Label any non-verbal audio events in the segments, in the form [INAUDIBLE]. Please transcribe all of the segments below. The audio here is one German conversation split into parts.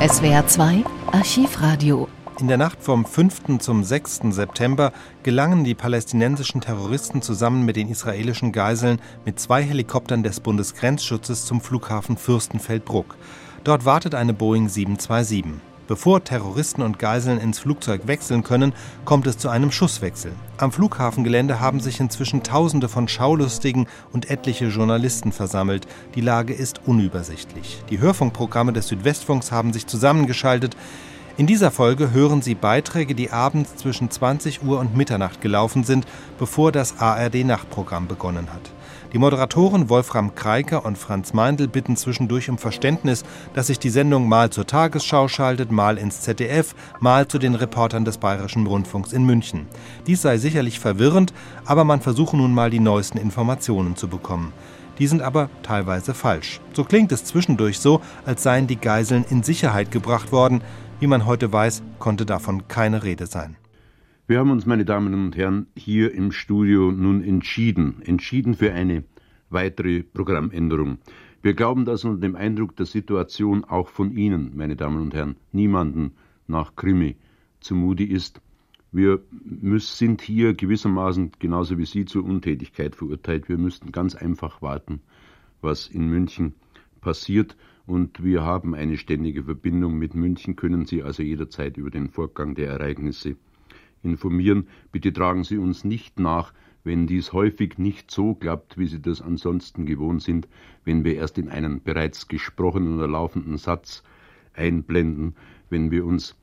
SWR 2 Archivradio. In der Nacht vom 5. zum 6. September gelangen die palästinensischen Terroristen zusammen mit den israelischen Geiseln mit zwei Helikoptern des Bundesgrenzschutzes zum Flughafen Fürstenfeldbruck. Dort wartet eine Boeing 727. Bevor Terroristen und Geiseln ins Flugzeug wechseln können, kommt es zu einem Schusswechsel. Am Flughafengelände haben sich inzwischen Tausende von Schaulustigen und etliche Journalisten versammelt. Die Lage ist unübersichtlich. Die Hörfunkprogramme des Südwestfunks haben sich zusammengeschaltet. In dieser Folge hören Sie Beiträge, die abends zwischen 20 Uhr und Mitternacht gelaufen sind, bevor das ARD-Nachtprogramm begonnen hat. Die Moderatoren Wolfram Kreiker und Franz Meindl bitten zwischendurch um Verständnis, dass sich die Sendung mal zur Tagesschau schaltet, mal ins ZDF, mal zu den Reportern des Bayerischen Rundfunks in München. Dies sei sicherlich verwirrend, aber man versuche nun mal die neuesten Informationen zu bekommen. Die sind aber teilweise falsch. So klingt es zwischendurch so, als seien die Geiseln in Sicherheit gebracht worden. Wie man heute weiß, konnte davon keine Rede sein. Wir haben uns, meine Damen und Herren, hier im Studio nun entschieden, entschieden für eine weitere Programmänderung. Wir glauben, dass unter dem Eindruck der Situation auch von Ihnen, meine Damen und Herren, niemanden nach Krimi zumute ist. Wir sind hier gewissermaßen genauso wie Sie zur Untätigkeit verurteilt. Wir müssten ganz einfach warten, was in München passiert. Und wir haben eine ständige Verbindung mit München, können Sie also jederzeit über den Vorgang der Ereignisse informieren. Bitte tragen Sie uns nicht nach, wenn dies häufig nicht so klappt, wie Sie das ansonsten gewohnt sind, wenn wir erst in einen bereits gesprochenen oder laufenden Satz einblenden, wenn wir uns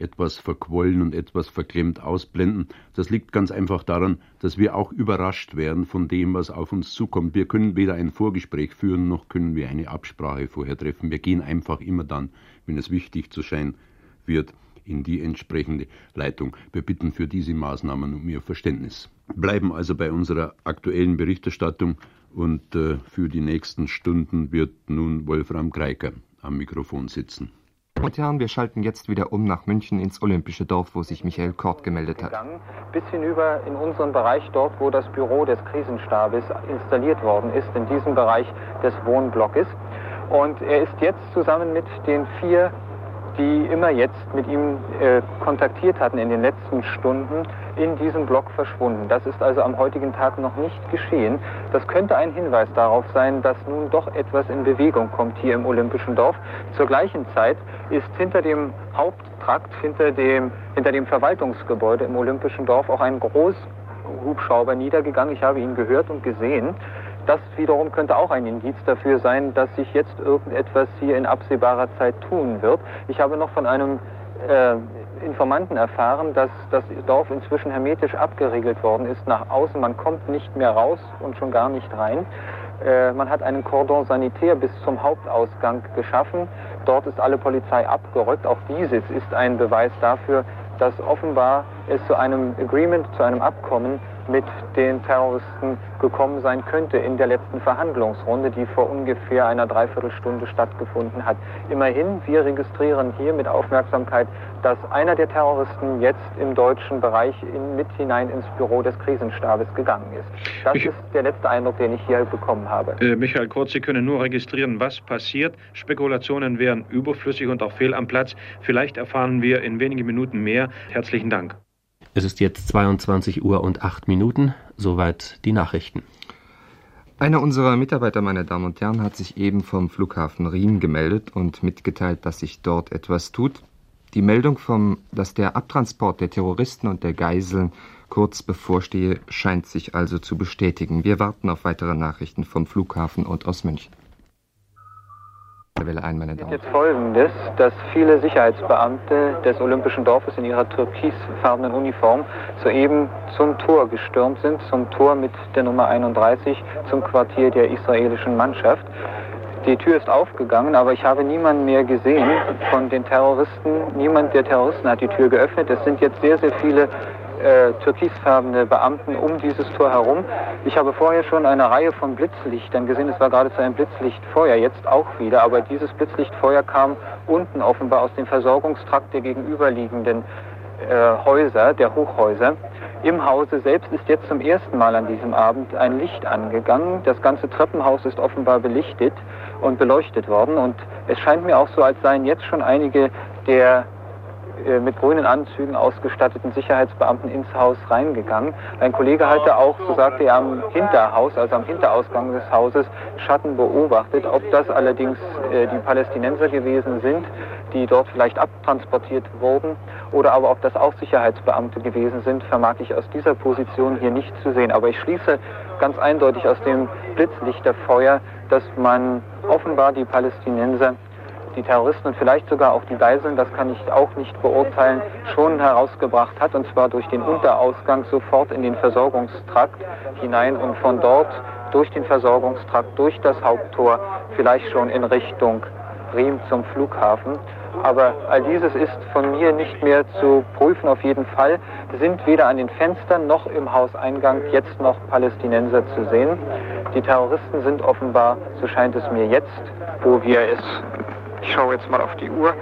etwas verquollen und etwas verklemmt ausblenden. Das liegt ganz einfach daran, dass wir auch überrascht werden von dem, was auf uns zukommt. Wir können weder ein Vorgespräch führen, noch können wir eine Absprache vorher treffen. Wir gehen einfach immer dann, wenn es wichtig zu sein wird, in die entsprechende Leitung. Wir bitten für diese Maßnahmen um Ihr Verständnis. Bleiben also bei unserer aktuellen Berichterstattung und äh, für die nächsten Stunden wird nun Wolfram Kreiker am Mikrofon sitzen. Meine und Herren, wir schalten jetzt wieder um nach München ins Olympische Dorf, wo sich Michael Kort gemeldet hat. Bis hinüber in unseren Bereich dort, wo das Büro des Krisenstabes installiert worden ist, in diesem Bereich des Wohnblockes. Und er ist jetzt zusammen mit den vier die immer jetzt mit ihm äh, kontaktiert hatten in den letzten Stunden, in diesem Block verschwunden. Das ist also am heutigen Tag noch nicht geschehen. Das könnte ein Hinweis darauf sein, dass nun doch etwas in Bewegung kommt hier im Olympischen Dorf. Zur gleichen Zeit ist hinter dem Haupttrakt, hinter dem, hinter dem Verwaltungsgebäude im Olympischen Dorf auch ein Großhubschrauber niedergegangen. Ich habe ihn gehört und gesehen. Das wiederum könnte auch ein Indiz dafür sein, dass sich jetzt irgendetwas hier in absehbarer Zeit tun wird. Ich habe noch von einem äh, Informanten erfahren, dass das Dorf inzwischen hermetisch abgeriegelt worden ist nach außen. Man kommt nicht mehr raus und schon gar nicht rein. Äh, man hat einen Cordon sanitär bis zum Hauptausgang geschaffen. Dort ist alle Polizei abgerückt. Auch dieses ist ein Beweis dafür, dass offenbar es zu einem Agreement, zu einem Abkommen mit den Terroristen gekommen sein könnte in der letzten Verhandlungsrunde, die vor ungefähr einer Dreiviertelstunde stattgefunden hat. Immerhin, wir registrieren hier mit Aufmerksamkeit, dass einer der Terroristen jetzt im deutschen Bereich in, mit hinein ins Büro des Krisenstabes gegangen ist. Das Mich ist der letzte Eindruck, den ich hier bekommen habe. Äh, Michael Kurz, Sie können nur registrieren, was passiert. Spekulationen wären überflüssig und auch fehl am Platz. Vielleicht erfahren wir in wenigen Minuten mehr. Herzlichen Dank. Es ist jetzt 22 Uhr und 8 Minuten. Soweit die Nachrichten. Einer unserer Mitarbeiter, meine Damen und Herren, hat sich eben vom Flughafen Riem gemeldet und mitgeteilt, dass sich dort etwas tut. Die Meldung vom, dass der Abtransport der Terroristen und der Geiseln kurz bevorstehe, scheint sich also zu bestätigen. Wir warten auf weitere Nachrichten vom Flughafen und aus München. Welle ein, meine Damen. Jetzt folgendes, dass viele Sicherheitsbeamte des Olympischen Dorfes in ihrer türkisfarbenen Uniform soeben zum Tor gestürmt sind, zum Tor mit der Nummer 31, zum Quartier der israelischen Mannschaft. Die Tür ist aufgegangen, aber ich habe niemanden mehr gesehen von den Terroristen. Niemand der Terroristen hat die Tür geöffnet. Es sind jetzt sehr, sehr viele äh, türkisfarbene Beamten um dieses Tor herum. Ich habe vorher schon eine Reihe von Blitzlichtern gesehen. Es war geradezu ein Blitzlichtfeuer, jetzt auch wieder. Aber dieses Blitzlichtfeuer kam unten offenbar aus dem Versorgungstrakt der gegenüberliegenden äh, Häuser, der Hochhäuser. Im Hause selbst ist jetzt zum ersten Mal an diesem Abend ein Licht angegangen. Das ganze Treppenhaus ist offenbar belichtet und beleuchtet worden. Und es scheint mir auch so, als seien jetzt schon einige der äh, mit grünen Anzügen ausgestatteten Sicherheitsbeamten ins Haus reingegangen. Ein Kollege hatte auch, so sagte er, am Hinterhaus, also am Hinterausgang des Hauses, Schatten beobachtet. Ob das allerdings äh, die Palästinenser gewesen sind, die dort vielleicht abtransportiert wurden, oder aber ob das auch Sicherheitsbeamte gewesen sind, vermag ich aus dieser Position hier nicht zu sehen. Aber ich schließe ganz eindeutig aus dem Blitzlichterfeuer, dass man offenbar die Palästinenser die Terroristen und vielleicht sogar auch die Geiseln, das kann ich auch nicht beurteilen, schon herausgebracht hat, und zwar durch den Unterausgang sofort in den Versorgungstrakt hinein und von dort durch den Versorgungstrakt, durch das Haupttor, vielleicht schon in Richtung Riem zum Flughafen. Aber all dieses ist von mir nicht mehr zu prüfen. Auf jeden Fall sind weder an den Fenstern noch im Hauseingang jetzt noch Palästinenser zu sehen. Die Terroristen sind offenbar, so scheint es mir jetzt, wo wir es ich schaue jetzt mal auf die Uhr,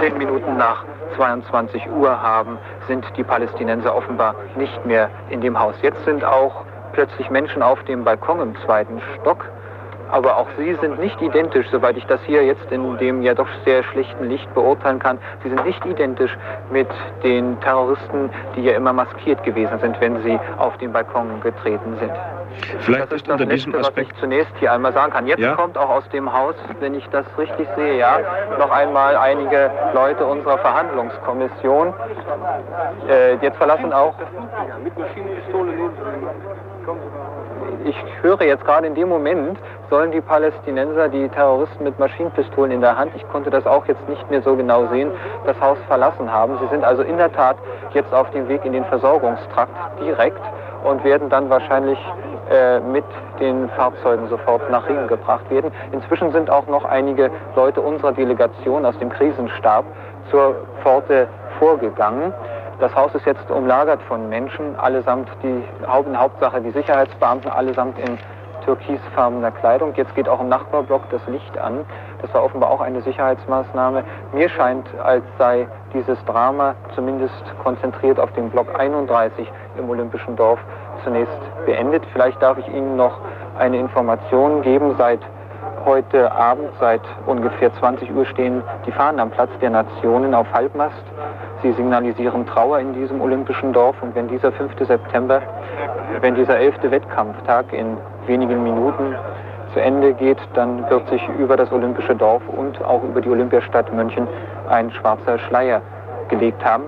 zehn Minuten nach 22 Uhr haben, sind die Palästinenser offenbar nicht mehr in dem Haus. Jetzt sind auch plötzlich Menschen auf dem Balkon im zweiten Stock. Aber auch sie sind nicht identisch, soweit ich das hier jetzt in dem ja doch sehr schlichten Licht beurteilen kann. Sie sind nicht identisch mit den Terroristen, die ja immer maskiert gewesen sind, wenn sie auf den Balkon getreten sind. Vielleicht das ist, das unter Letzte, diesem Aspekt. Was ich zunächst hier einmal sagen kann. Jetzt ja? kommt auch aus dem Haus, wenn ich das richtig sehe, ja, noch einmal einige Leute unserer Verhandlungskommission. Äh, jetzt verlassen auch. Ich höre jetzt gerade in dem Moment, sollen die Palästinenser die Terroristen mit Maschinenpistolen in der Hand, ich konnte das auch jetzt nicht mehr so genau sehen, das Haus verlassen haben. Sie sind also in der Tat jetzt auf dem Weg in den Versorgungstrakt direkt und werden dann wahrscheinlich äh, mit den Fahrzeugen sofort nach Riem gebracht werden. Inzwischen sind auch noch einige Leute unserer Delegation aus dem Krisenstab zur Pforte vorgegangen. Das Haus ist jetzt umlagert von Menschen, allesamt die Hauptsache die Sicherheitsbeamten, allesamt in türkisfarbener Kleidung. Jetzt geht auch im Nachbarblock das Licht an. Das war offenbar auch eine Sicherheitsmaßnahme. Mir scheint, als sei dieses Drama zumindest konzentriert auf den Block 31 im Olympischen Dorf zunächst beendet. Vielleicht darf ich Ihnen noch eine Information geben. Seit heute Abend, seit ungefähr 20 Uhr stehen die Fahnen am Platz der Nationen auf Halbmast. Sie signalisieren Trauer in diesem olympischen Dorf. Und wenn dieser 5. September, wenn dieser 11. Wettkampftag in wenigen Minuten zu Ende geht, dann wird sich über das olympische Dorf und auch über die Olympiastadt München ein schwarzer Schleier gelegt haben.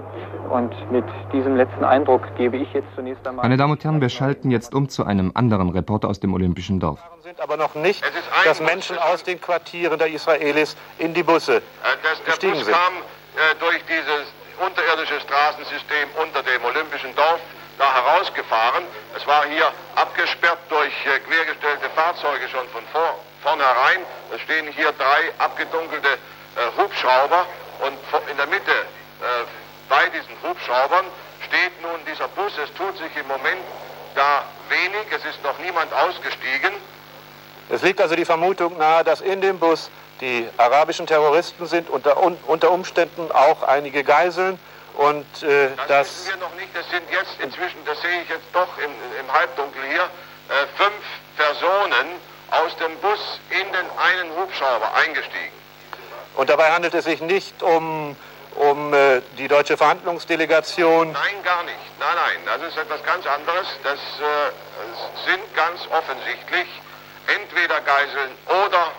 Und mit diesem letzten Eindruck gebe ich jetzt zunächst einmal. Meine Damen und Herren, wir schalten jetzt um zu einem anderen Reporter aus dem Olympischen Dorf. Sind aber noch nicht, dass Menschen aus den Quartieren der Israelis in die Busse äh, das, der gestiegen Bus sind. kam äh, durch dieses unterirdische Straßensystem unter dem Olympischen Dorf da herausgefahren. Es war hier abgesperrt durch äh, quergestellte Fahrzeuge schon von vor, vornherein. Es stehen hier drei abgedunkelte Hubschrauber und in der Mitte bei diesen Hubschraubern steht nun dieser Bus. Es tut sich im Moment da wenig. Es ist noch niemand ausgestiegen. Es liegt also die Vermutung nahe, dass in dem Bus die arabischen Terroristen sind, unter, unter Umständen auch einige Geiseln. Und äh, das, das wissen wir noch nicht. Das sind jetzt inzwischen, das sehe ich jetzt doch im, im Halbdunkel hier, äh, fünf Personen aus dem Bus in den einen Hubschrauber eingestiegen. Und dabei handelt es sich nicht um um äh, die deutsche Verhandlungsdelegation? Nein, gar nicht. Nein, nein, das ist etwas ganz anderes. Das äh, sind ganz offensichtlich entweder Geiseln oder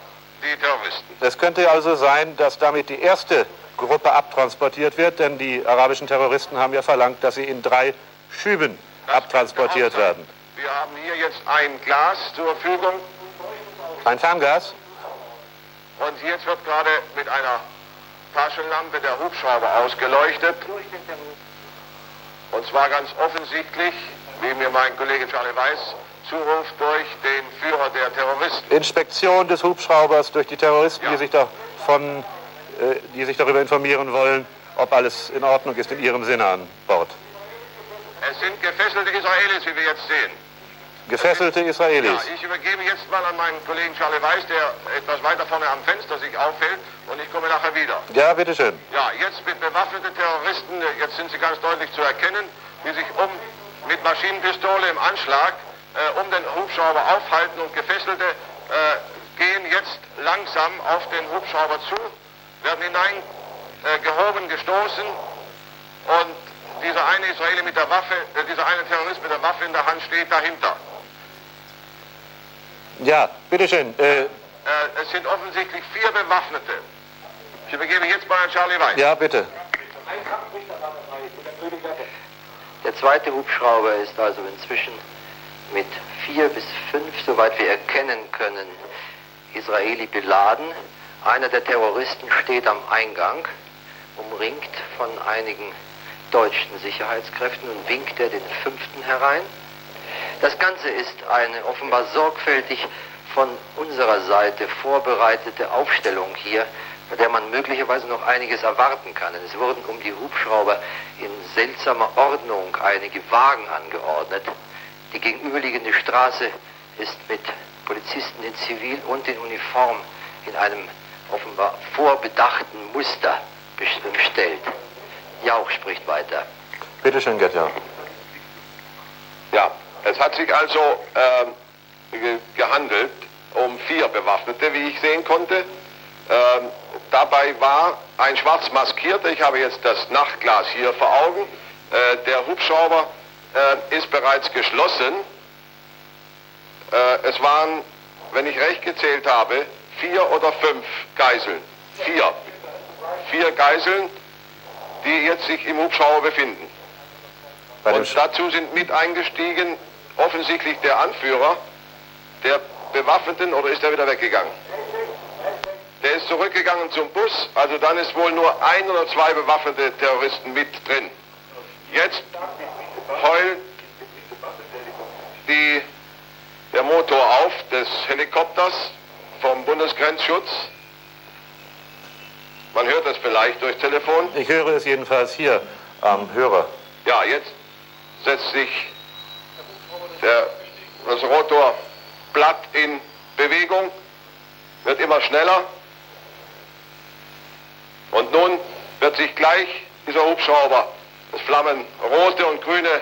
die Terroristen. Es könnte also sein, dass damit die erste Gruppe abtransportiert wird, denn die arabischen Terroristen haben ja verlangt, dass sie in drei Schüben das abtransportiert werden. Wir haben hier jetzt ein Glas zur Verfügung. Ein Ferngas? Und jetzt wird gerade mit einer Taschenlampe der Hubschrauber ausgeleuchtet. Und zwar ganz offensichtlich, wie mir mein Kollege Charlie Weiß zuruft, durch den Führer der Terroristen. Inspektion des Hubschraubers durch die Terroristen, ja. die, sich davon, äh, die sich darüber informieren wollen, ob alles in Ordnung ist in ihrem Sinne an Bord. Es sind gefesselte Israelis, wie wir jetzt sehen. Gefesselte Israelis. Ja, ich übergebe jetzt mal an meinen Kollegen Charlie Weiß, der etwas weiter vorne am Fenster sich aufhält und ich komme nachher wieder. Ja, bitteschön. Ja, jetzt mit bewaffneten Terroristen, jetzt sind sie ganz deutlich zu erkennen, die sich um mit Maschinenpistole im Anschlag äh, um den Hubschrauber aufhalten und Gefesselte äh, gehen jetzt langsam auf den Hubschrauber zu, werden hinein äh, gestoßen und dieser eine Israeli mit der Waffe, äh, dieser eine Terrorist mit der Waffe in der Hand steht dahinter. Ja, bitteschön. Äh, äh, es sind offensichtlich vier Bewaffnete. Ich übergebe jetzt mal an Charlie Weiß. Ja, bitte. Der zweite Hubschrauber ist also inzwischen mit vier bis fünf, soweit wir erkennen können, Israeli beladen. Einer der Terroristen steht am Eingang, umringt von einigen deutschen Sicherheitskräften und winkt er den fünften herein. Das Ganze ist eine offenbar sorgfältig von unserer Seite vorbereitete Aufstellung hier, bei der man möglicherweise noch einiges erwarten kann. Es wurden um die Hubschrauber in seltsamer Ordnung einige Wagen angeordnet. Die gegenüberliegende Straße ist mit Polizisten in Zivil und in Uniform in einem offenbar vorbedachten Muster bestellt. Jauch spricht weiter. Bitte schön, Gertja. Ja, es hat sich also äh, ge gehandelt um vier Bewaffnete, wie ich sehen konnte. Ähm, dabei war ein schwarz maskierter, ich habe jetzt das Nachtglas hier vor Augen, äh, der Hubschrauber äh, ist bereits geschlossen. Äh, es waren, wenn ich recht gezählt habe, vier oder fünf Geiseln. Vier. Vier Geiseln, die jetzt sich im Hubschrauber befinden. Und dazu sind mit eingestiegen offensichtlich der Anführer der Bewaffneten oder ist er wieder weggegangen? Der ist zurückgegangen zum Bus, also dann ist wohl nur ein oder zwei bewaffnete Terroristen mit drin. Jetzt heult die, der Motor auf des Helikopters vom Bundesgrenzschutz. Man hört das vielleicht durch Telefon. Ich höre es jedenfalls hier am Hörer. Ja, jetzt setzt sich der, das Rotorblatt in Bewegung, wird immer schneller. Und nun wird sich gleich dieser Hubschrauber, es flammen rote und grüne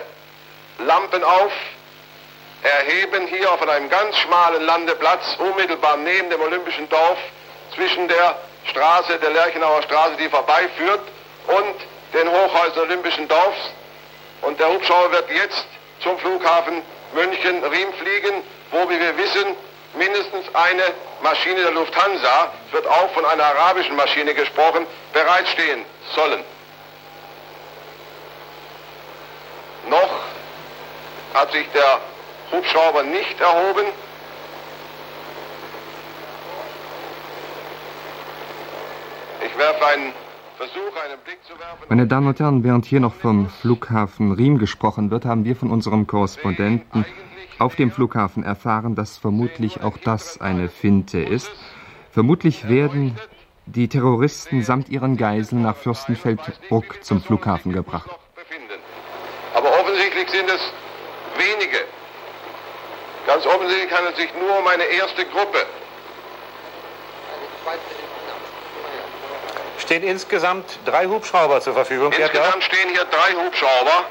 Lampen auf, erheben hier auf einem ganz schmalen Landeplatz, unmittelbar neben dem Olympischen Dorf, zwischen der Straße, der Lerchenauer Straße, die vorbeiführt, und den Hochhäusern Olympischen Dorfs. Und der Hubschrauber wird jetzt zum Flughafen München-Riem fliegen, wo, wie wir wissen, mindestens eine Maschine der Lufthansa, es wird auch von einer arabischen Maschine gesprochen, bereitstehen sollen. Noch hat sich der Hubschrauber nicht erhoben. Ich werfe einen Meine Damen und Herren, während hier noch vom Flughafen Riem gesprochen wird, haben wir von unserem Korrespondenten auf dem Flughafen erfahren, dass vermutlich auch das eine Finte ist. Vermutlich werden die Terroristen samt ihren Geiseln nach Fürstenfeldbruck zum Flughafen gebracht. Aber offensichtlich sind es wenige. Ganz offensichtlich handelt es sich nur um eine erste Gruppe. Stehen insgesamt drei Hubschrauber zur Verfügung? Insgesamt stehen hier drei Hubschrauber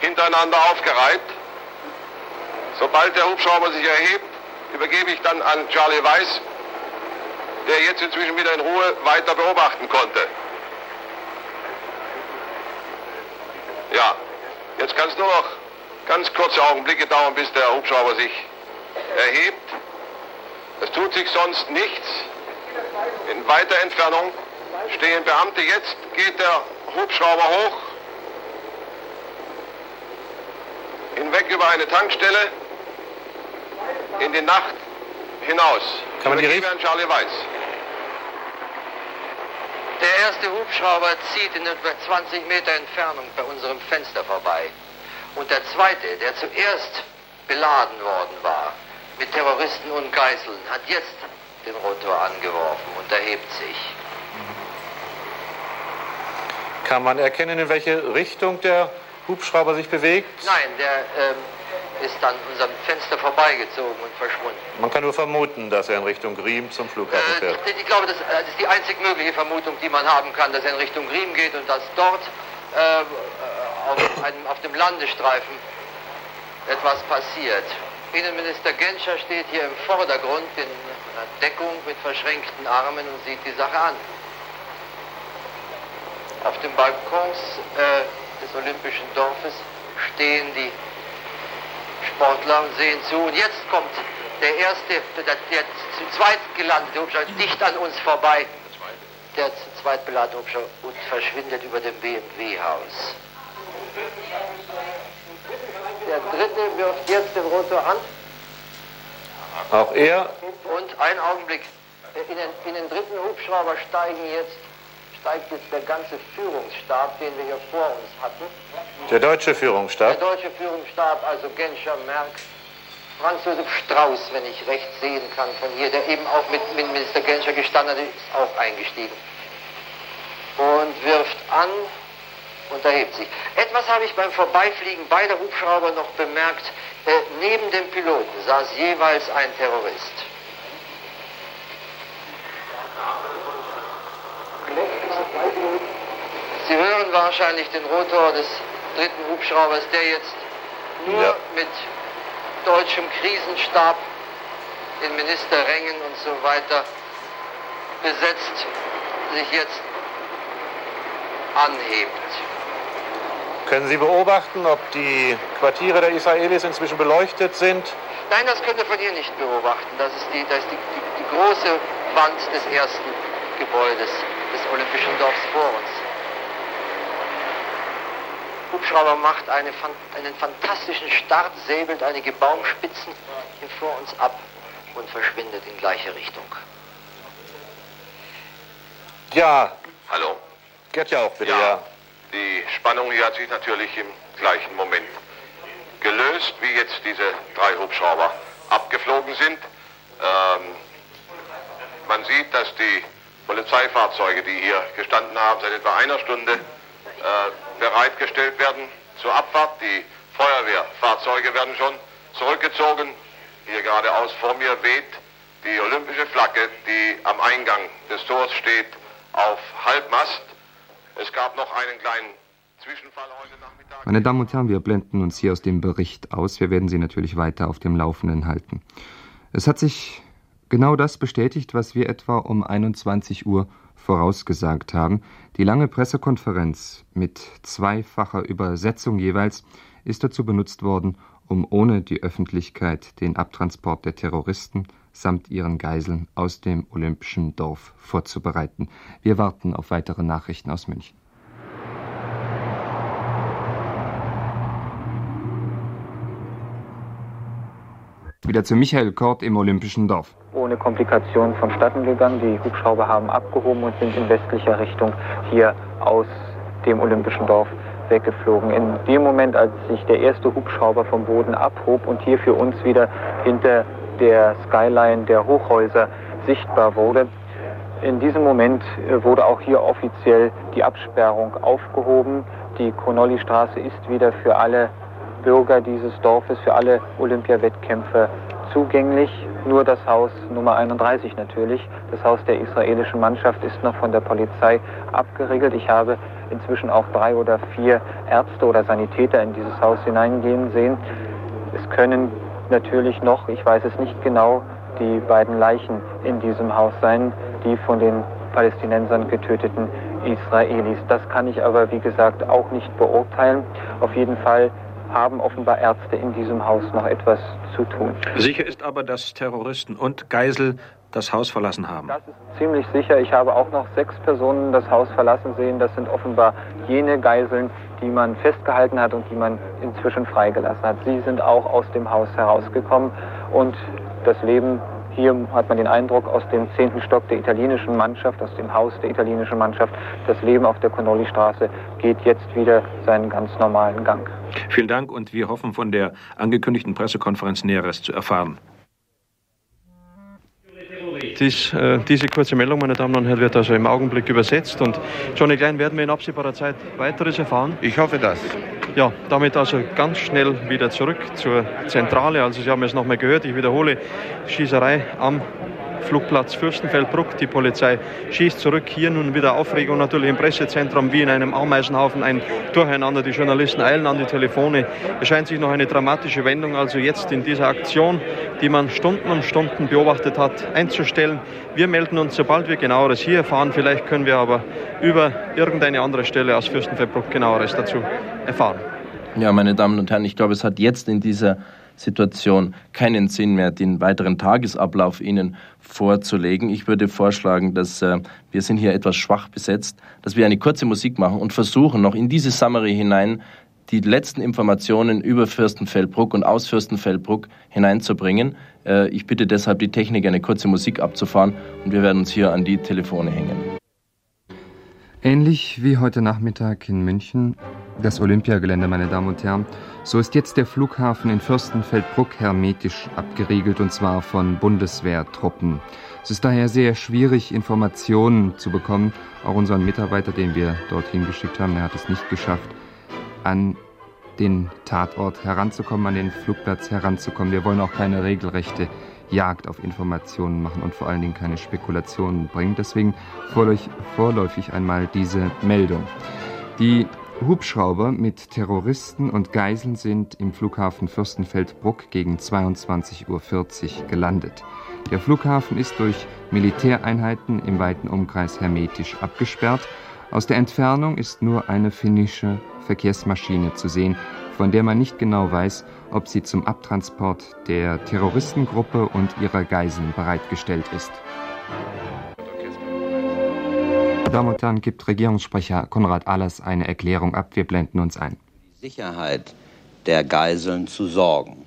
hintereinander aufgereiht. Sobald der Hubschrauber sich erhebt, übergebe ich dann an Charlie Weiss, der jetzt inzwischen wieder in Ruhe weiter beobachten konnte. Ja, jetzt kann es nur noch ganz kurze Augenblicke dauern, bis der Hubschrauber sich erhebt. Es tut sich sonst nichts. In weiter Entfernung stehen Beamte. Jetzt geht der Hubschrauber hoch, hinweg über eine Tankstelle in die Nacht hinaus. Kann man die an Charlie Weiss. Der erste Hubschrauber zieht in etwa 20 Meter Entfernung bei unserem Fenster vorbei. Und der zweite, der zuerst beladen worden war mit Terroristen und Geiseln, hat jetzt den Rotor angeworfen und erhebt sich. Kann man erkennen, in welche Richtung der Hubschrauber sich bewegt? Nein, der ähm, ist an unserem Fenster vorbeigezogen und verschwunden. Man kann nur vermuten, dass er in Richtung Riem zum Flughafen Äh, fährt. ich, ich glaube, das, äh, das ist die einzig mögliche Vermutung, die man haben kann, dass er in Richtung Riem geht und dass dort äh, auf, einem, auf dem Landestreifen etwas passiert. Innenminister Genscher steht hier im Vordergrund in einer Deckung mit verschränkten Armen und sieht die Sache an. Auf den Balkons äh, des Olympischen Dorfes stehen die Sportler und sehen zu. Und jetzt kommt der erste, der, der zu zweit gelandete Hubschrauber dicht an uns vorbei. Der zu zweit beladene Hubschrauber und verschwindet über dem BMW-Haus. Der dritte wirft jetzt den Rotor an. Auch er. Und ein Augenblick. In den, in den dritten Hubschrauber steigen jetzt, steigt jetzt der ganze Führungsstab, den wir hier vor uns hatten. Der deutsche Führungsstab. Der deutsche Führungsstab, also Genscher, Merck, Franz Josef Strauß, wenn ich recht sehen kann von hier, der eben auch mit, mit Minister Genscher gestanden ist, ist auch eingestiegen. Und wirft an und erhebt sich. Etwas habe ich beim Vorbeifliegen beider Hubschrauber noch bemerkt. Äh, neben dem Piloten saß jeweils ein Terrorist. Sie hören wahrscheinlich den Rotor des dritten Hubschraubers, der jetzt nur ja. mit deutschem Krisenstab in Ministerrängen und so weiter besetzt, sich jetzt anhebt. Können Sie beobachten, ob die Quartiere der Israelis inzwischen beleuchtet sind? Nein, das können wir von hier nicht beobachten. Das ist die, das ist die, die, die große Wand des ersten Gebäudes des Olympischen Dorfs vor uns. Hubschrauber macht eine, einen fantastischen Start, säbelt einige Baumspitzen hier vor uns ab und verschwindet in gleiche Richtung. Ja. Hallo. Gerd ja auch, bitte, ja. ja. Die Spannung hier hat sich natürlich im gleichen Moment gelöst, wie jetzt diese drei Hubschrauber abgeflogen sind. Ähm, man sieht, dass die Polizeifahrzeuge, die hier gestanden haben, seit etwa einer Stunde äh, bereitgestellt werden zur Abfahrt. Die Feuerwehrfahrzeuge werden schon zurückgezogen. Hier geradeaus vor mir weht die olympische Flagge, die am Eingang des Tors steht, auf Halbmast. Es gab noch einen kleinen Zwischenfall heute Nachmittag. Meine Damen und Herren, wir blenden uns hier aus dem Bericht aus. Wir werden Sie natürlich weiter auf dem Laufenden halten. Es hat sich genau das bestätigt, was wir etwa um 21 Uhr vorausgesagt haben. Die lange Pressekonferenz mit zweifacher Übersetzung jeweils ist dazu benutzt worden, um ohne die Öffentlichkeit den Abtransport der Terroristen samt ihren Geiseln aus dem Olympischen Dorf vorzubereiten. Wir warten auf weitere Nachrichten aus München. Wieder zu Michael Kort im Olympischen Dorf. Ohne Komplikationen vonstatten gegangen. Die Hubschrauber haben abgehoben und sind in westlicher Richtung hier aus dem Olympischen Dorf weggeflogen. In dem Moment, als sich der erste Hubschrauber vom Boden abhob und hier für uns wieder hinter der Skyline der Hochhäuser sichtbar wurde. In diesem Moment äh, wurde auch hier offiziell die Absperrung aufgehoben. Die Connolly-Straße ist wieder für alle Bürger dieses Dorfes, für alle Olympiawettkämpfe zugänglich. Nur das Haus Nummer 31 natürlich, das Haus der israelischen Mannschaft, ist noch von der Polizei abgeriegelt. Ich habe inzwischen auch drei oder vier Ärzte oder Sanitäter in dieses Haus hineingehen sehen. Es können natürlich noch, ich weiß es nicht genau, die beiden Leichen in diesem Haus sein, die von den Palästinensern getöteten Israelis. Das kann ich aber, wie gesagt, auch nicht beurteilen. Auf jeden Fall haben offenbar Ärzte in diesem Haus noch etwas zu tun. Sicher ist aber, dass Terroristen und Geisel das Haus verlassen haben. Das ist ziemlich sicher. Ich habe auch noch sechs Personen das Haus verlassen sehen. Das sind offenbar jene Geiseln, die man festgehalten hat und die man inzwischen freigelassen hat. Sie sind auch aus dem Haus herausgekommen und das Leben hier hat man den Eindruck aus dem zehnten Stock der italienischen Mannschaft, aus dem Haus der italienischen Mannschaft, das Leben auf der Connolly-Straße geht jetzt wieder seinen ganz normalen Gang. Vielen Dank und wir hoffen von der angekündigten Pressekonferenz Näheres zu erfahren. Dies, äh, diese kurze Meldung, meine Damen und Herren, wird also im Augenblick übersetzt und Johnny Klein werden wir in absehbarer Zeit weiteres erfahren. Ich hoffe das. Ja, damit also ganz schnell wieder zurück zur Zentrale. Also Sie haben es nochmal gehört, ich wiederhole, Schießerei am Flugplatz Fürstenfeldbruck. Die Polizei schießt zurück. Hier nun wieder Aufregung natürlich im Pressezentrum wie in einem Ameisenhaufen. Ein Durcheinander. Die Journalisten eilen an die Telefone. Es scheint sich noch eine dramatische Wendung also jetzt in dieser Aktion, die man Stunden um Stunden beobachtet hat, einzustellen. Wir melden uns, sobald wir genaueres hier erfahren. Vielleicht können wir aber über irgendeine andere Stelle aus Fürstenfeldbruck genaueres dazu erfahren. Ja, meine Damen und Herren, ich glaube, es hat jetzt in dieser Situation keinen Sinn mehr, den weiteren Tagesablauf Ihnen vorzulegen. Ich würde vorschlagen, dass äh, wir sind hier etwas schwach besetzt, dass wir eine kurze Musik machen und versuchen, noch in diese Summary hinein die letzten Informationen über Fürstenfeldbruck und aus Fürstenfeldbruck hineinzubringen. Äh, ich bitte deshalb die Technik, eine kurze Musik abzufahren und wir werden uns hier an die Telefone hängen. Ähnlich wie heute Nachmittag in München, das Olympiagelände, meine Damen und Herren, so ist jetzt der Flughafen in Fürstenfeldbruck hermetisch abgeriegelt und zwar von Bundeswehrtruppen. Es ist daher sehr schwierig, Informationen zu bekommen. Auch unseren Mitarbeiter, den wir dorthin geschickt haben, der hat es nicht geschafft, an den Tatort heranzukommen, an den Flugplatz heranzukommen. Wir wollen auch keine regelrechte Jagd auf Informationen machen und vor allen Dingen keine Spekulationen bringen. Deswegen vorläufig einmal diese Meldung. Die Hubschrauber mit Terroristen und Geiseln sind im Flughafen Fürstenfeldbruck gegen 22.40 Uhr gelandet. Der Flughafen ist durch Militäreinheiten im weiten Umkreis hermetisch abgesperrt. Aus der Entfernung ist nur eine finnische Verkehrsmaschine zu sehen, von der man nicht genau weiß, ob sie zum Abtransport der Terroristengruppe und ihrer Geiseln bereitgestellt ist. Damen und Herren, gibt Regierungssprecher Konrad Allers eine Erklärung ab. Wir blenden uns ein. Sicherheit der Geiseln zu sorgen.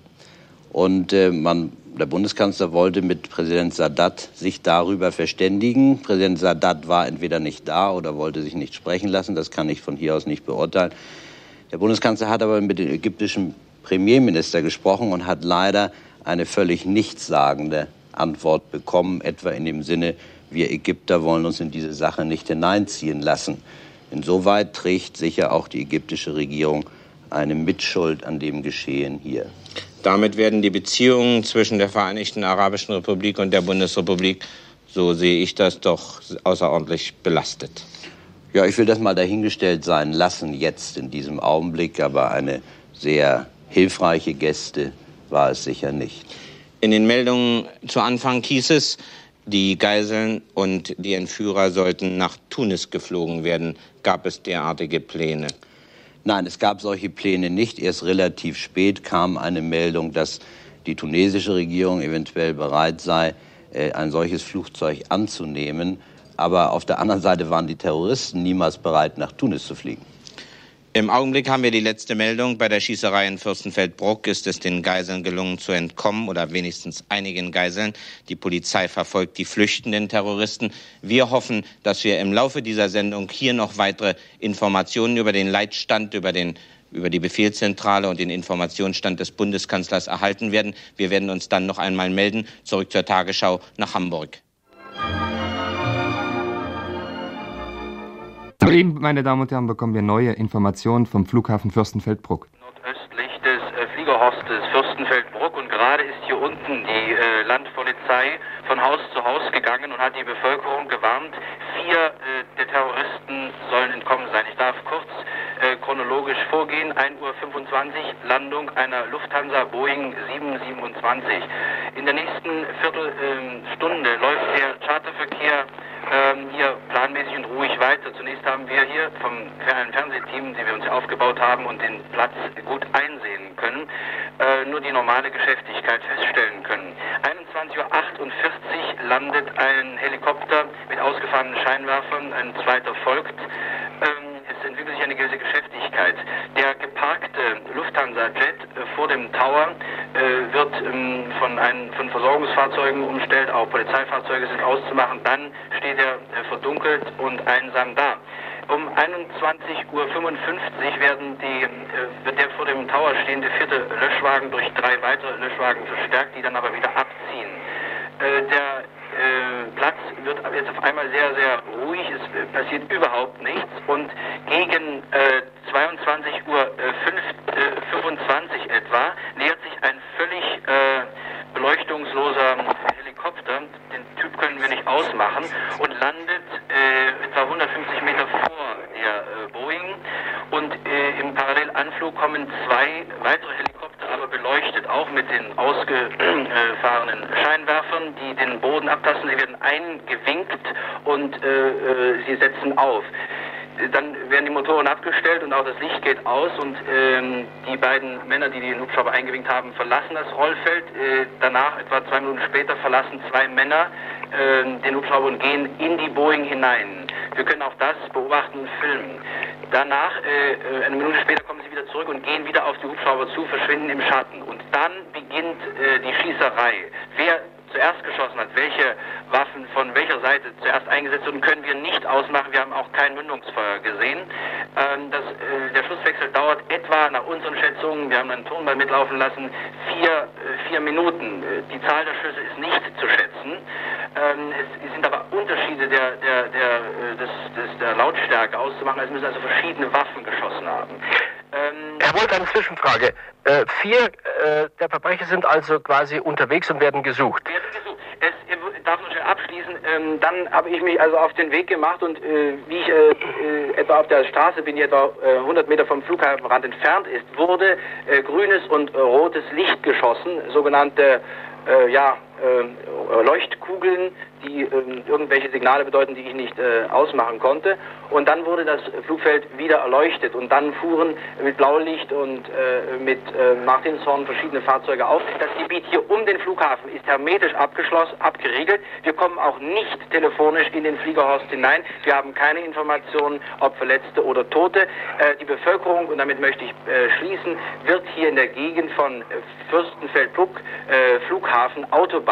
Und äh, man, der Bundeskanzler wollte mit Präsident Sadat sich darüber verständigen. Präsident Sadat war entweder nicht da oder wollte sich nicht sprechen lassen. Das kann ich von hier aus nicht beurteilen. Der Bundeskanzler hat aber mit dem ägyptischen Premierminister gesprochen und hat leider eine völlig nichtssagende Antwort bekommen, etwa in dem Sinne, wir Ägypter wollen uns in diese Sache nicht hineinziehen lassen. Insoweit trägt sicher auch die ägyptische Regierung eine Mitschuld an dem Geschehen hier. Damit werden die Beziehungen zwischen der Vereinigten Arabischen Republik und der Bundesrepublik, so sehe ich das, doch außerordentlich belastet. Ja, ich will das mal dahingestellt sein lassen jetzt in diesem Augenblick, aber eine sehr hilfreiche Gäste war es sicher nicht. In den Meldungen zu Anfang hieß es, die Geiseln und die Entführer sollten nach Tunis geflogen werden. Gab es derartige Pläne? Nein, es gab solche Pläne nicht. Erst relativ spät kam eine Meldung, dass die tunesische Regierung eventuell bereit sei, äh, ein solches Flugzeug anzunehmen. Aber auf der anderen Seite waren die Terroristen niemals bereit, nach Tunis zu fliegen. Im Augenblick haben wir die letzte Meldung. Bei der Schießerei in Fürstenfeldbruck ist es den Geiseln gelungen zu entkommen oder wenigstens einigen Geiseln. Die Polizei verfolgt die flüchtenden Terroristen. Wir hoffen, dass wir im Laufe dieser Sendung hier noch weitere Informationen über den Leitstand, über den über die Befehlszentrale und den Informationsstand des Bundeskanzlers erhalten werden. Wir werden uns dann noch einmal melden. Zurück zur Tagesschau nach Hamburg. Soeben, meine Damen und Herren, bekommen wir neue Informationen vom Flughafen Fürstenfeldbruck. Nordöstlich des äh, Fliegerhostes Fürstenfeldbruck und gerade ist hier unten die äh, Landpolizei von Haus zu Haus gegangen und hat die Bevölkerung gewarnt, vier äh, der Terroristen sollen entkommen sein. Ich darf kurz äh, chronologisch vorgehen. 1.25 Uhr Landung einer Lufthansa Boeing 727. In der nächsten Viertelstunde läuft der Charterverkehr ähm, hier planmäßig und ruhig weiter. Zunächst haben wir hier vom Fernsehteam, die wir uns aufgebaut haben und den Platz gut einsehen können, äh, nur die normale Geschäftigkeit feststellen können. 21.48 Uhr landet ein Helikopter mit ausgefahrenen Scheinwerfern, ein zweiter folgt. Ähm, es entwickelt sich eine gewisse Geschäftigkeit. Der geparkte Lufthansa-Jet äh, vor dem Tower äh, wird ähm, von, ein, von Versorgungsfahrzeugen umstellt, auch Polizeifahrzeuge sind auszumachen. Dann steht äh, verdunkelt und einsam da. Um 21.55 Uhr werden die, äh, wird der vor dem Tower stehende vierte Löschwagen durch drei weitere Löschwagen verstärkt, die dann aber wieder abziehen. Äh, der Platz wird jetzt auf einmal sehr, sehr ruhig, es passiert überhaupt nichts und gegen äh, 22 Uhr 5, 25 etwa nähert sich ein ausmachen und landet äh, etwa 150 Meter vor der äh, Boeing. Und äh, im Parallelanflug kommen zwei weitere Helikopter, aber beleuchtet auch mit den ausgefahrenen [CLEARS THROAT] Scheinwerfern, die den Boden abtasten. Sie werden eingewinkt und äh, äh, sie setzen auf dann werden die Motoren abgestellt und auch das Licht geht aus und ähm, die beiden Männer, die den Hubschrauber eingewinkt haben, verlassen das Rollfeld. Äh, danach, etwa zwei Minuten später, verlassen zwei Männer äh, den Hubschrauber und gehen in die Boeing hinein. Wir können auch das beobachten und filmen. Danach, äh, äh eine Minute später, kommen sie wieder zurück und gehen wieder auf die Hubschrauber zu, verschwinden im Schatten. Und dann beginnt äh, die Schießerei. Wer zuerst geschossen hat, welche Waffen von welcher Seite zuerst eingesetzt wurden, können wir nicht ausmachen. Wir haben auch kein Mündungsfeuer gesehen. Ähm, das, äh, der Schusswechsel dauert etwa nach unseren Schätzungen, wir haben einen Tonball mitlaufen lassen, vier, äh, vier Minuten. Äh, die Zahl der Schüsse ist nicht zu schätzen. Ähm, es sind aber Unterschiede der, der, der, äh, des, des, der Lautstärke auszumachen. Es müssen also verschiedene Waffen geschossen haben. Ähm, Herr Wolf, eine Zwischenfrage. Äh, vier äh, der Verbrecher sind also quasi unterwegs und werden gesucht. Werden gesucht. Es, ich darf noch abschließen. Ähm, dann habe ich mich also auf den Weg gemacht und äh, wie ich äh, äh, etwa auf der Straße bin, die etwa 100 Meter vom Flughafenrand entfernt ist, wurde grünes und rotes Licht geschossen, sogenannte ja, Leuchtkugeln, die äh, irgendwelche Signale bedeuten, die ich nicht äh, ausmachen konnte. Und dann wurde das Flugfeld wieder erleuchtet und dann fuhren mit Blaulicht und äh, mit äh, Martinshorn verschiedene Fahrzeuge auf. Das Gebiet hier um den Flughafen ist hermetisch abgeschlossen, abgeriegelt. Wir kommen auch nicht telefonisch in den Fliegerhorst hinein. Wir haben keine Informationen, ob Verletzte oder Tote. Äh, die Bevölkerung, und damit möchte ich äh, schließen, wird hier in der Gegend von Fürstenfeldbruck, Flughafen, Autobahn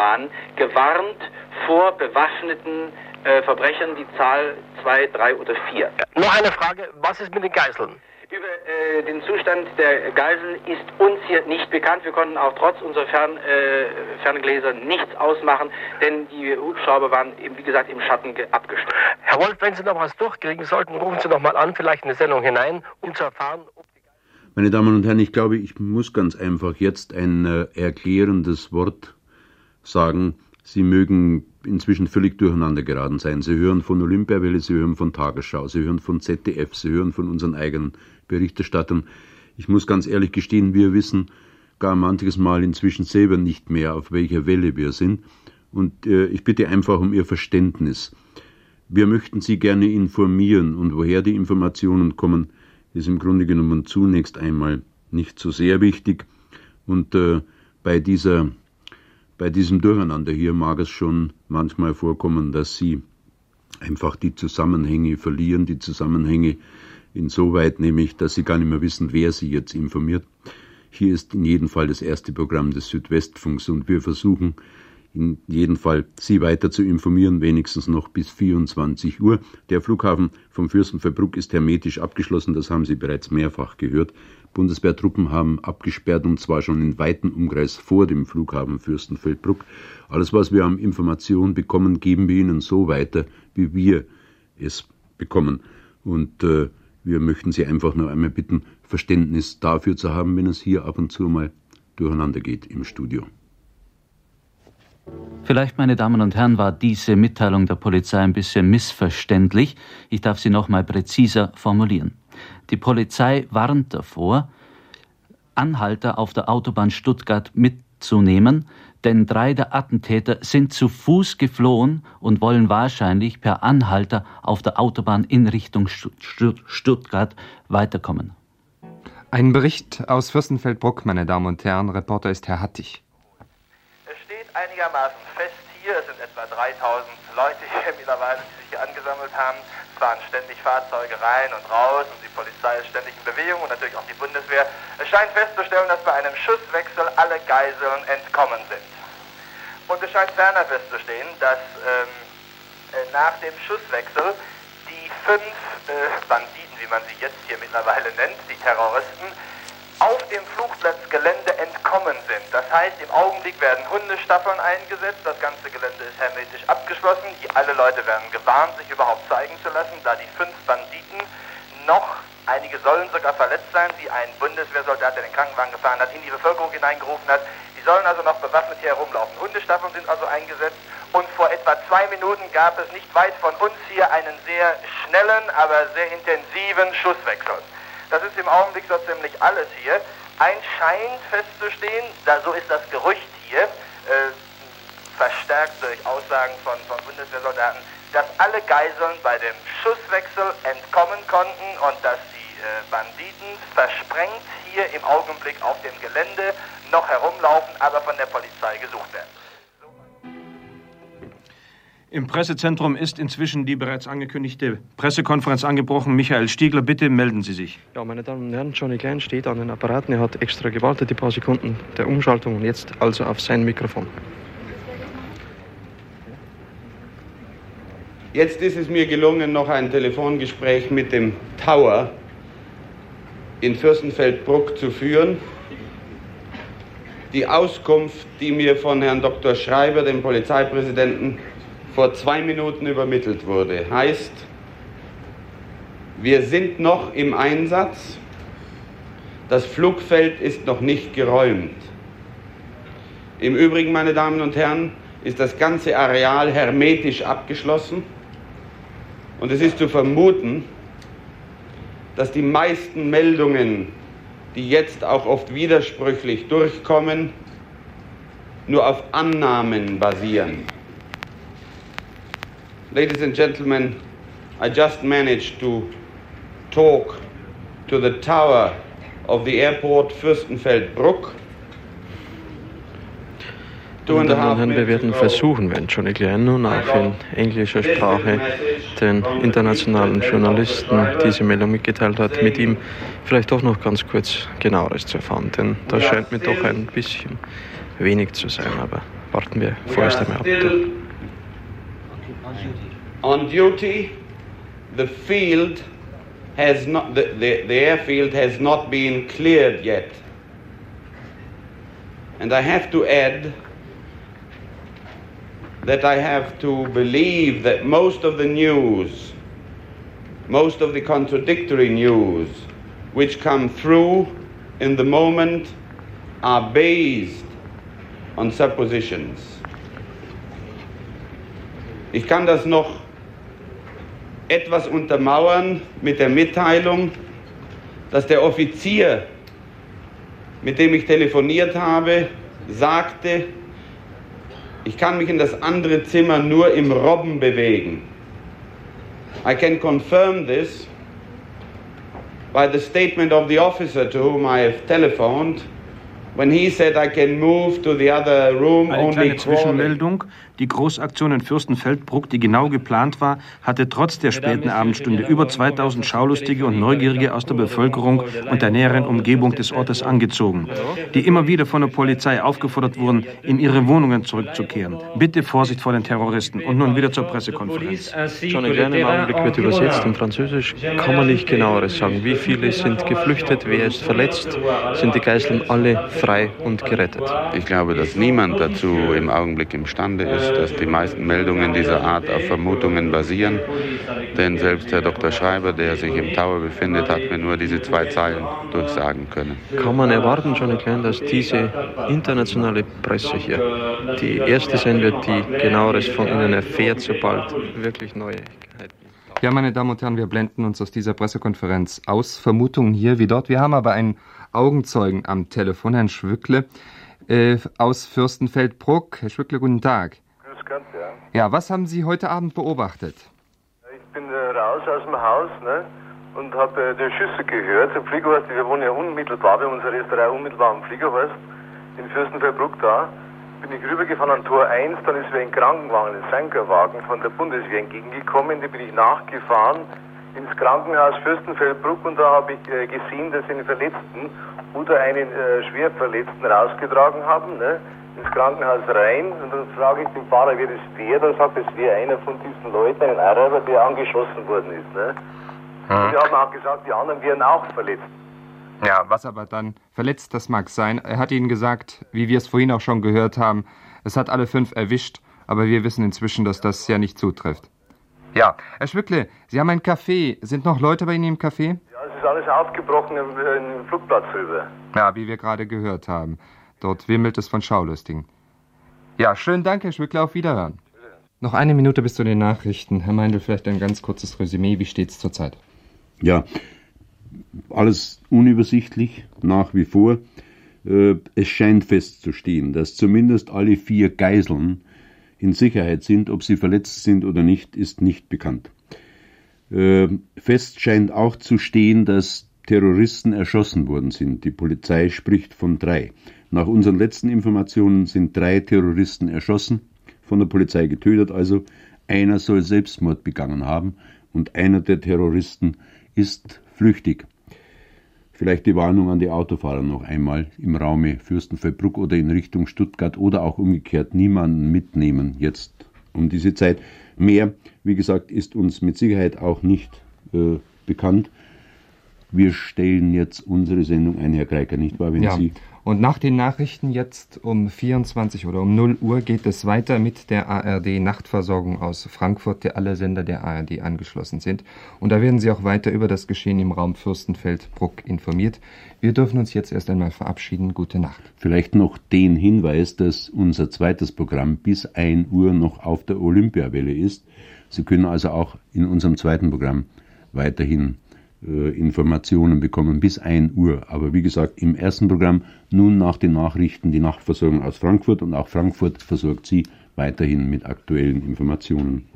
gewarnt vor bewaffneten äh, Verbrechern, die Zahl 2, 3 oder 4. Noch eine Frage, was ist mit den Geiseln? Über äh, den Zustand der Geiseln ist uns hier nicht bekannt. Wir konnten auch trotz unserer Fern, äh, Ferngläser nichts ausmachen, denn die Hubschrauber waren, eben, wie gesagt, im Schatten abgestellt. Herr Wolf, wenn Sie noch was durchkriegen sollten, rufen Sie noch mal an, vielleicht eine Sendung hinein, um zu erfahren, ob meine Damen und Herren, ich glaube, ich muss ganz einfach jetzt ein äh, erklärendes Wort sagen. Sie mögen inzwischen völlig durcheinander geraten sein. Sie hören von Olympiawelle, Sie hören von Tagesschau, Sie hören von ZDF, Sie hören von unseren eigenen Berichterstattern. Ich muss ganz ehrlich gestehen, wir wissen gar manches Mal inzwischen selber nicht mehr, auf welcher Welle wir sind. Und äh, ich bitte einfach um Ihr Verständnis. Wir möchten Sie gerne informieren und woher die Informationen kommen, ist im Grunde genommen zunächst einmal nicht so sehr wichtig. Und äh, bei dieser bei diesem Durcheinander hier mag es schon manchmal vorkommen, dass Sie einfach die Zusammenhänge verlieren, die Zusammenhänge insoweit nämlich, dass Sie gar nicht mehr wissen, wer Sie jetzt informiert. Hier ist in jedem Fall das erste Programm des Südwestfunks und wir versuchen in jedem Fall Sie weiter zu informieren, wenigstens noch bis 24 Uhr. Der Flughafen vom Fürstenfeldbruck ist hermetisch abgeschlossen, das haben Sie bereits mehrfach gehört. Bundeswehrtruppen haben abgesperrt und zwar schon in weiten Umkreis vor dem Flughafen Fürstenfeldbruck. Alles, was wir an Informationen bekommen, geben wir Ihnen so weiter, wie wir es bekommen. Und äh, wir möchten Sie einfach nur einmal bitten, Verständnis dafür zu haben, wenn es hier ab und zu mal durcheinander geht im Studio. Vielleicht, meine Damen und Herren, war diese Mitteilung der Polizei ein bisschen missverständlich. Ich darf sie noch mal präziser formulieren. Die Polizei warnt davor, Anhalter auf der Autobahn Stuttgart mitzunehmen, denn drei der Attentäter sind zu Fuß geflohen und wollen wahrscheinlich per Anhalter auf der Autobahn in Richtung Stuttgart weiterkommen. Ein Bericht aus Fürstenfeldbruck, meine Damen und Herren. Reporter ist Herr Hattig. Es steht einigermaßen fest hier, es sind etwa 3000 Leute hier mittlerweile, die sich hier angesammelt haben fahren ständig Fahrzeuge rein und raus und die Polizei ist ständig in Bewegung und natürlich auch die Bundeswehr. Es scheint festzustellen, dass bei einem Schusswechsel alle Geiseln entkommen sind. Und es scheint ferner festzustehen, dass ähm, äh, nach dem Schusswechsel die fünf äh, Banditen, wie man sie jetzt hier mittlerweile nennt, die Terroristen, auf dem Flugplatzgelände entkommen sind. Das heißt, im Augenblick werden Hundestaffeln eingesetzt, das ganze Gelände ist hermetisch abgeschlossen, die, alle Leute werden gewarnt, sich überhaupt zeigen zu lassen, da die fünf Banditen noch, einige sollen sogar verletzt sein, wie ein Bundeswehrsoldat, der den Krankenwagen gefahren hat, in die Bevölkerung hineingerufen hat, die sollen also noch bewaffnet hier herumlaufen. Hundestaffeln sind also eingesetzt und vor etwa zwei Minuten gab es nicht weit von uns hier einen sehr schnellen, aber sehr intensiven Schusswechsel. Das ist im Augenblick so ziemlich alles hier. Ein scheint festzustehen, da so ist das Gerücht hier, äh, verstärkt durch Aussagen von, von Bundeswehrsoldaten, dass alle Geiseln bei dem Schusswechsel entkommen konnten und dass die äh, Banditen versprengt hier im Augenblick auf dem Gelände noch herumlaufen, aber von der Polizei gesucht werden. Im Pressezentrum ist inzwischen die bereits angekündigte Pressekonferenz angebrochen. Michael Stiegler, bitte melden Sie sich. Ja, meine Damen und Herren, Johnny Klein steht an den Apparaten. Er hat extra gewartet, die paar Sekunden der Umschaltung und jetzt also auf sein Mikrofon. Jetzt ist es mir gelungen, noch ein Telefongespräch mit dem Tower in Fürstenfeldbruck zu führen. Die Auskunft, die mir von Herrn Dr. Schreiber, dem Polizeipräsidenten, vor zwei Minuten übermittelt wurde, heißt, wir sind noch im Einsatz, das Flugfeld ist noch nicht geräumt. Im Übrigen, meine Damen und Herren, ist das ganze Areal hermetisch abgeschlossen und es ist zu vermuten, dass die meisten Meldungen, die jetzt auch oft widersprüchlich durchkommen, nur auf Annahmen basieren. Ladies and gentlemen, I just managed to talk to the tower of the airport Fürstenfeldbruck. Meine Damen und Herren, wir werden versuchen, wenn Johnny Klein nun auch in englischer Sprache den internationalen Journalisten diese Meldung mitgeteilt hat, mit ihm vielleicht doch noch ganz kurz genaueres zu erfahren. Denn das scheint mir doch ein bisschen wenig zu sein. Aber warten wir vorerst einmal ab. On duty, the field has not, the, the, the airfield has not been cleared yet. And I have to add that I have to believe that most of the news, most of the contradictory news which come through in the moment are based on suppositions. Ich kann das noch etwas untermauern mit der Mitteilung, dass der Offizier, mit dem ich telefoniert habe, sagte, ich kann mich in das andere Zimmer nur im Robben bewegen. I can confirm this by the statement of the officer to whom I have telephoned when he said I can move to the other room Eine only kleine. Zwischenmeldung. Die Großaktion in Fürstenfeldbruck, die genau geplant war, hatte trotz der späten Abendstunde über 2000 Schaulustige und Neugierige aus der Bevölkerung und der näheren Umgebung des Ortes angezogen, die immer wieder von der Polizei aufgefordert wurden, in ihre Wohnungen zurückzukehren. Bitte Vorsicht vor den Terroristen. Und nun wieder zur Pressekonferenz. Johnny Klein im Augenblick wird übersetzt in Französisch. Kann man nicht genaueres sagen. Wie viele sind geflüchtet? Wer ist verletzt? Sind die Geiseln alle frei und gerettet? Ich glaube, dass niemand dazu im Augenblick imstande ist, dass die meisten Meldungen dieser Art auf Vermutungen basieren. Denn selbst Herr Dr. Schreiber, der sich im Tower befindet, hat mir nur diese zwei Zeilen durchsagen können. Kann man erwarten, Johnny Klein, dass diese internationale Presse hier die erste sein wird, die genaueres von Ihnen erfährt, sobald wirklich Neuigkeiten Ja, meine Damen und Herren, wir blenden uns aus dieser Pressekonferenz aus. Vermutungen hier wie dort. Wir haben aber einen Augenzeugen am Telefon, Herrn Schwückle äh, aus Fürstenfeldbruck. Herr Schwückle, guten Tag. Gott, ja. Ja, was haben Sie heute Abend beobachtet? Ich bin äh, raus aus dem Haus ne, und habe äh, die Schüsse gehört. Im Fliegerhorst, wir wohnen ja unmittelbar, wir haben unsere Restaurant unmittelbar am Fliegerhorst, in Fürstenfeldbruck da. Bin ich rübergefahren an Tor 1, dann ist mir ein Krankenwagen, ein Sankerwagen von der Bundeswehr entgegengekommen. Den bin ich nachgefahren ins Krankenhaus Fürstenfeldbruck und da habe ich äh, gesehen, dass sie einen Verletzten oder einen äh, Schwerverletzten rausgetragen haben. Ne? Ins Krankenhaus rein und dann frage ich den Fahrer, wer das wäre. Dann sagt, es wäre einer von diesen Leuten, ein Araber, der angeschossen worden ist. Ne? Und wir haben auch gesagt, die anderen wären auch verletzt. Ja, was aber dann verletzt, das mag sein. Er hat Ihnen gesagt, wie wir es vorhin auch schon gehört haben, es hat alle fünf erwischt, aber wir wissen inzwischen, dass das ja nicht zutrifft. Ja, Herr Schwückle, Sie haben ein Café. Sind noch Leute bei Ihnen im Café? Ja, es ist alles aufgebrochen im, im Flugplatz rüber. Ja, wie wir gerade gehört haben. Dort wimmelt es von Schaulustigen. Ja, schönen Dank, Herr Schwückle, auf Wiederhören. Noch eine Minute bis zu den Nachrichten. Herr Meindl, vielleicht ein ganz kurzes Resümee. Wie steht's zurzeit? Ja, alles unübersichtlich nach wie vor. Äh, es scheint festzustehen, dass zumindest alle vier Geiseln in Sicherheit sind. Ob sie verletzt sind oder nicht, ist nicht bekannt. Äh, fest scheint auch zu stehen, dass Terroristen erschossen worden sind. Die Polizei spricht von drei. Nach unseren letzten Informationen sind drei Terroristen erschossen, von der Polizei getötet, also einer soll Selbstmord begangen haben und einer der Terroristen ist flüchtig. Vielleicht die Warnung an die Autofahrer noch einmal im Raume Fürstenfeldbruck oder in Richtung Stuttgart oder auch umgekehrt niemanden mitnehmen jetzt um diese Zeit. Mehr, wie gesagt, ist uns mit Sicherheit auch nicht äh, bekannt. Wir stellen jetzt unsere Sendung ein, Herr Kreiker, nicht wahr? Wenn ja. Sie und nach den Nachrichten jetzt um 24 oder um 0 Uhr geht es weiter mit der ARD Nachtversorgung aus Frankfurt, der alle Sender der ARD angeschlossen sind. Und da werden Sie auch weiter über das Geschehen im Raum Fürstenfeldbruck informiert. Wir dürfen uns jetzt erst einmal verabschieden. Gute Nacht. Vielleicht noch den Hinweis, dass unser zweites Programm bis 1 Uhr noch auf der Olympiawelle ist. Sie können also auch in unserem zweiten Programm weiterhin Informationen bekommen bis 1 Uhr. Aber wie gesagt, im ersten Programm nun nach den Nachrichten die Nachtversorgung aus Frankfurt und auch Frankfurt versorgt Sie weiterhin mit aktuellen Informationen.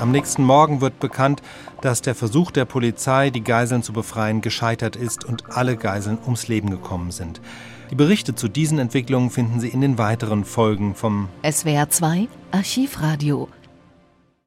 Am nächsten Morgen wird bekannt, dass der Versuch der Polizei, die Geiseln zu befreien, gescheitert ist und alle Geiseln ums Leben gekommen sind. Die Berichte zu diesen Entwicklungen finden Sie in den weiteren Folgen vom SWR 2 Archivradio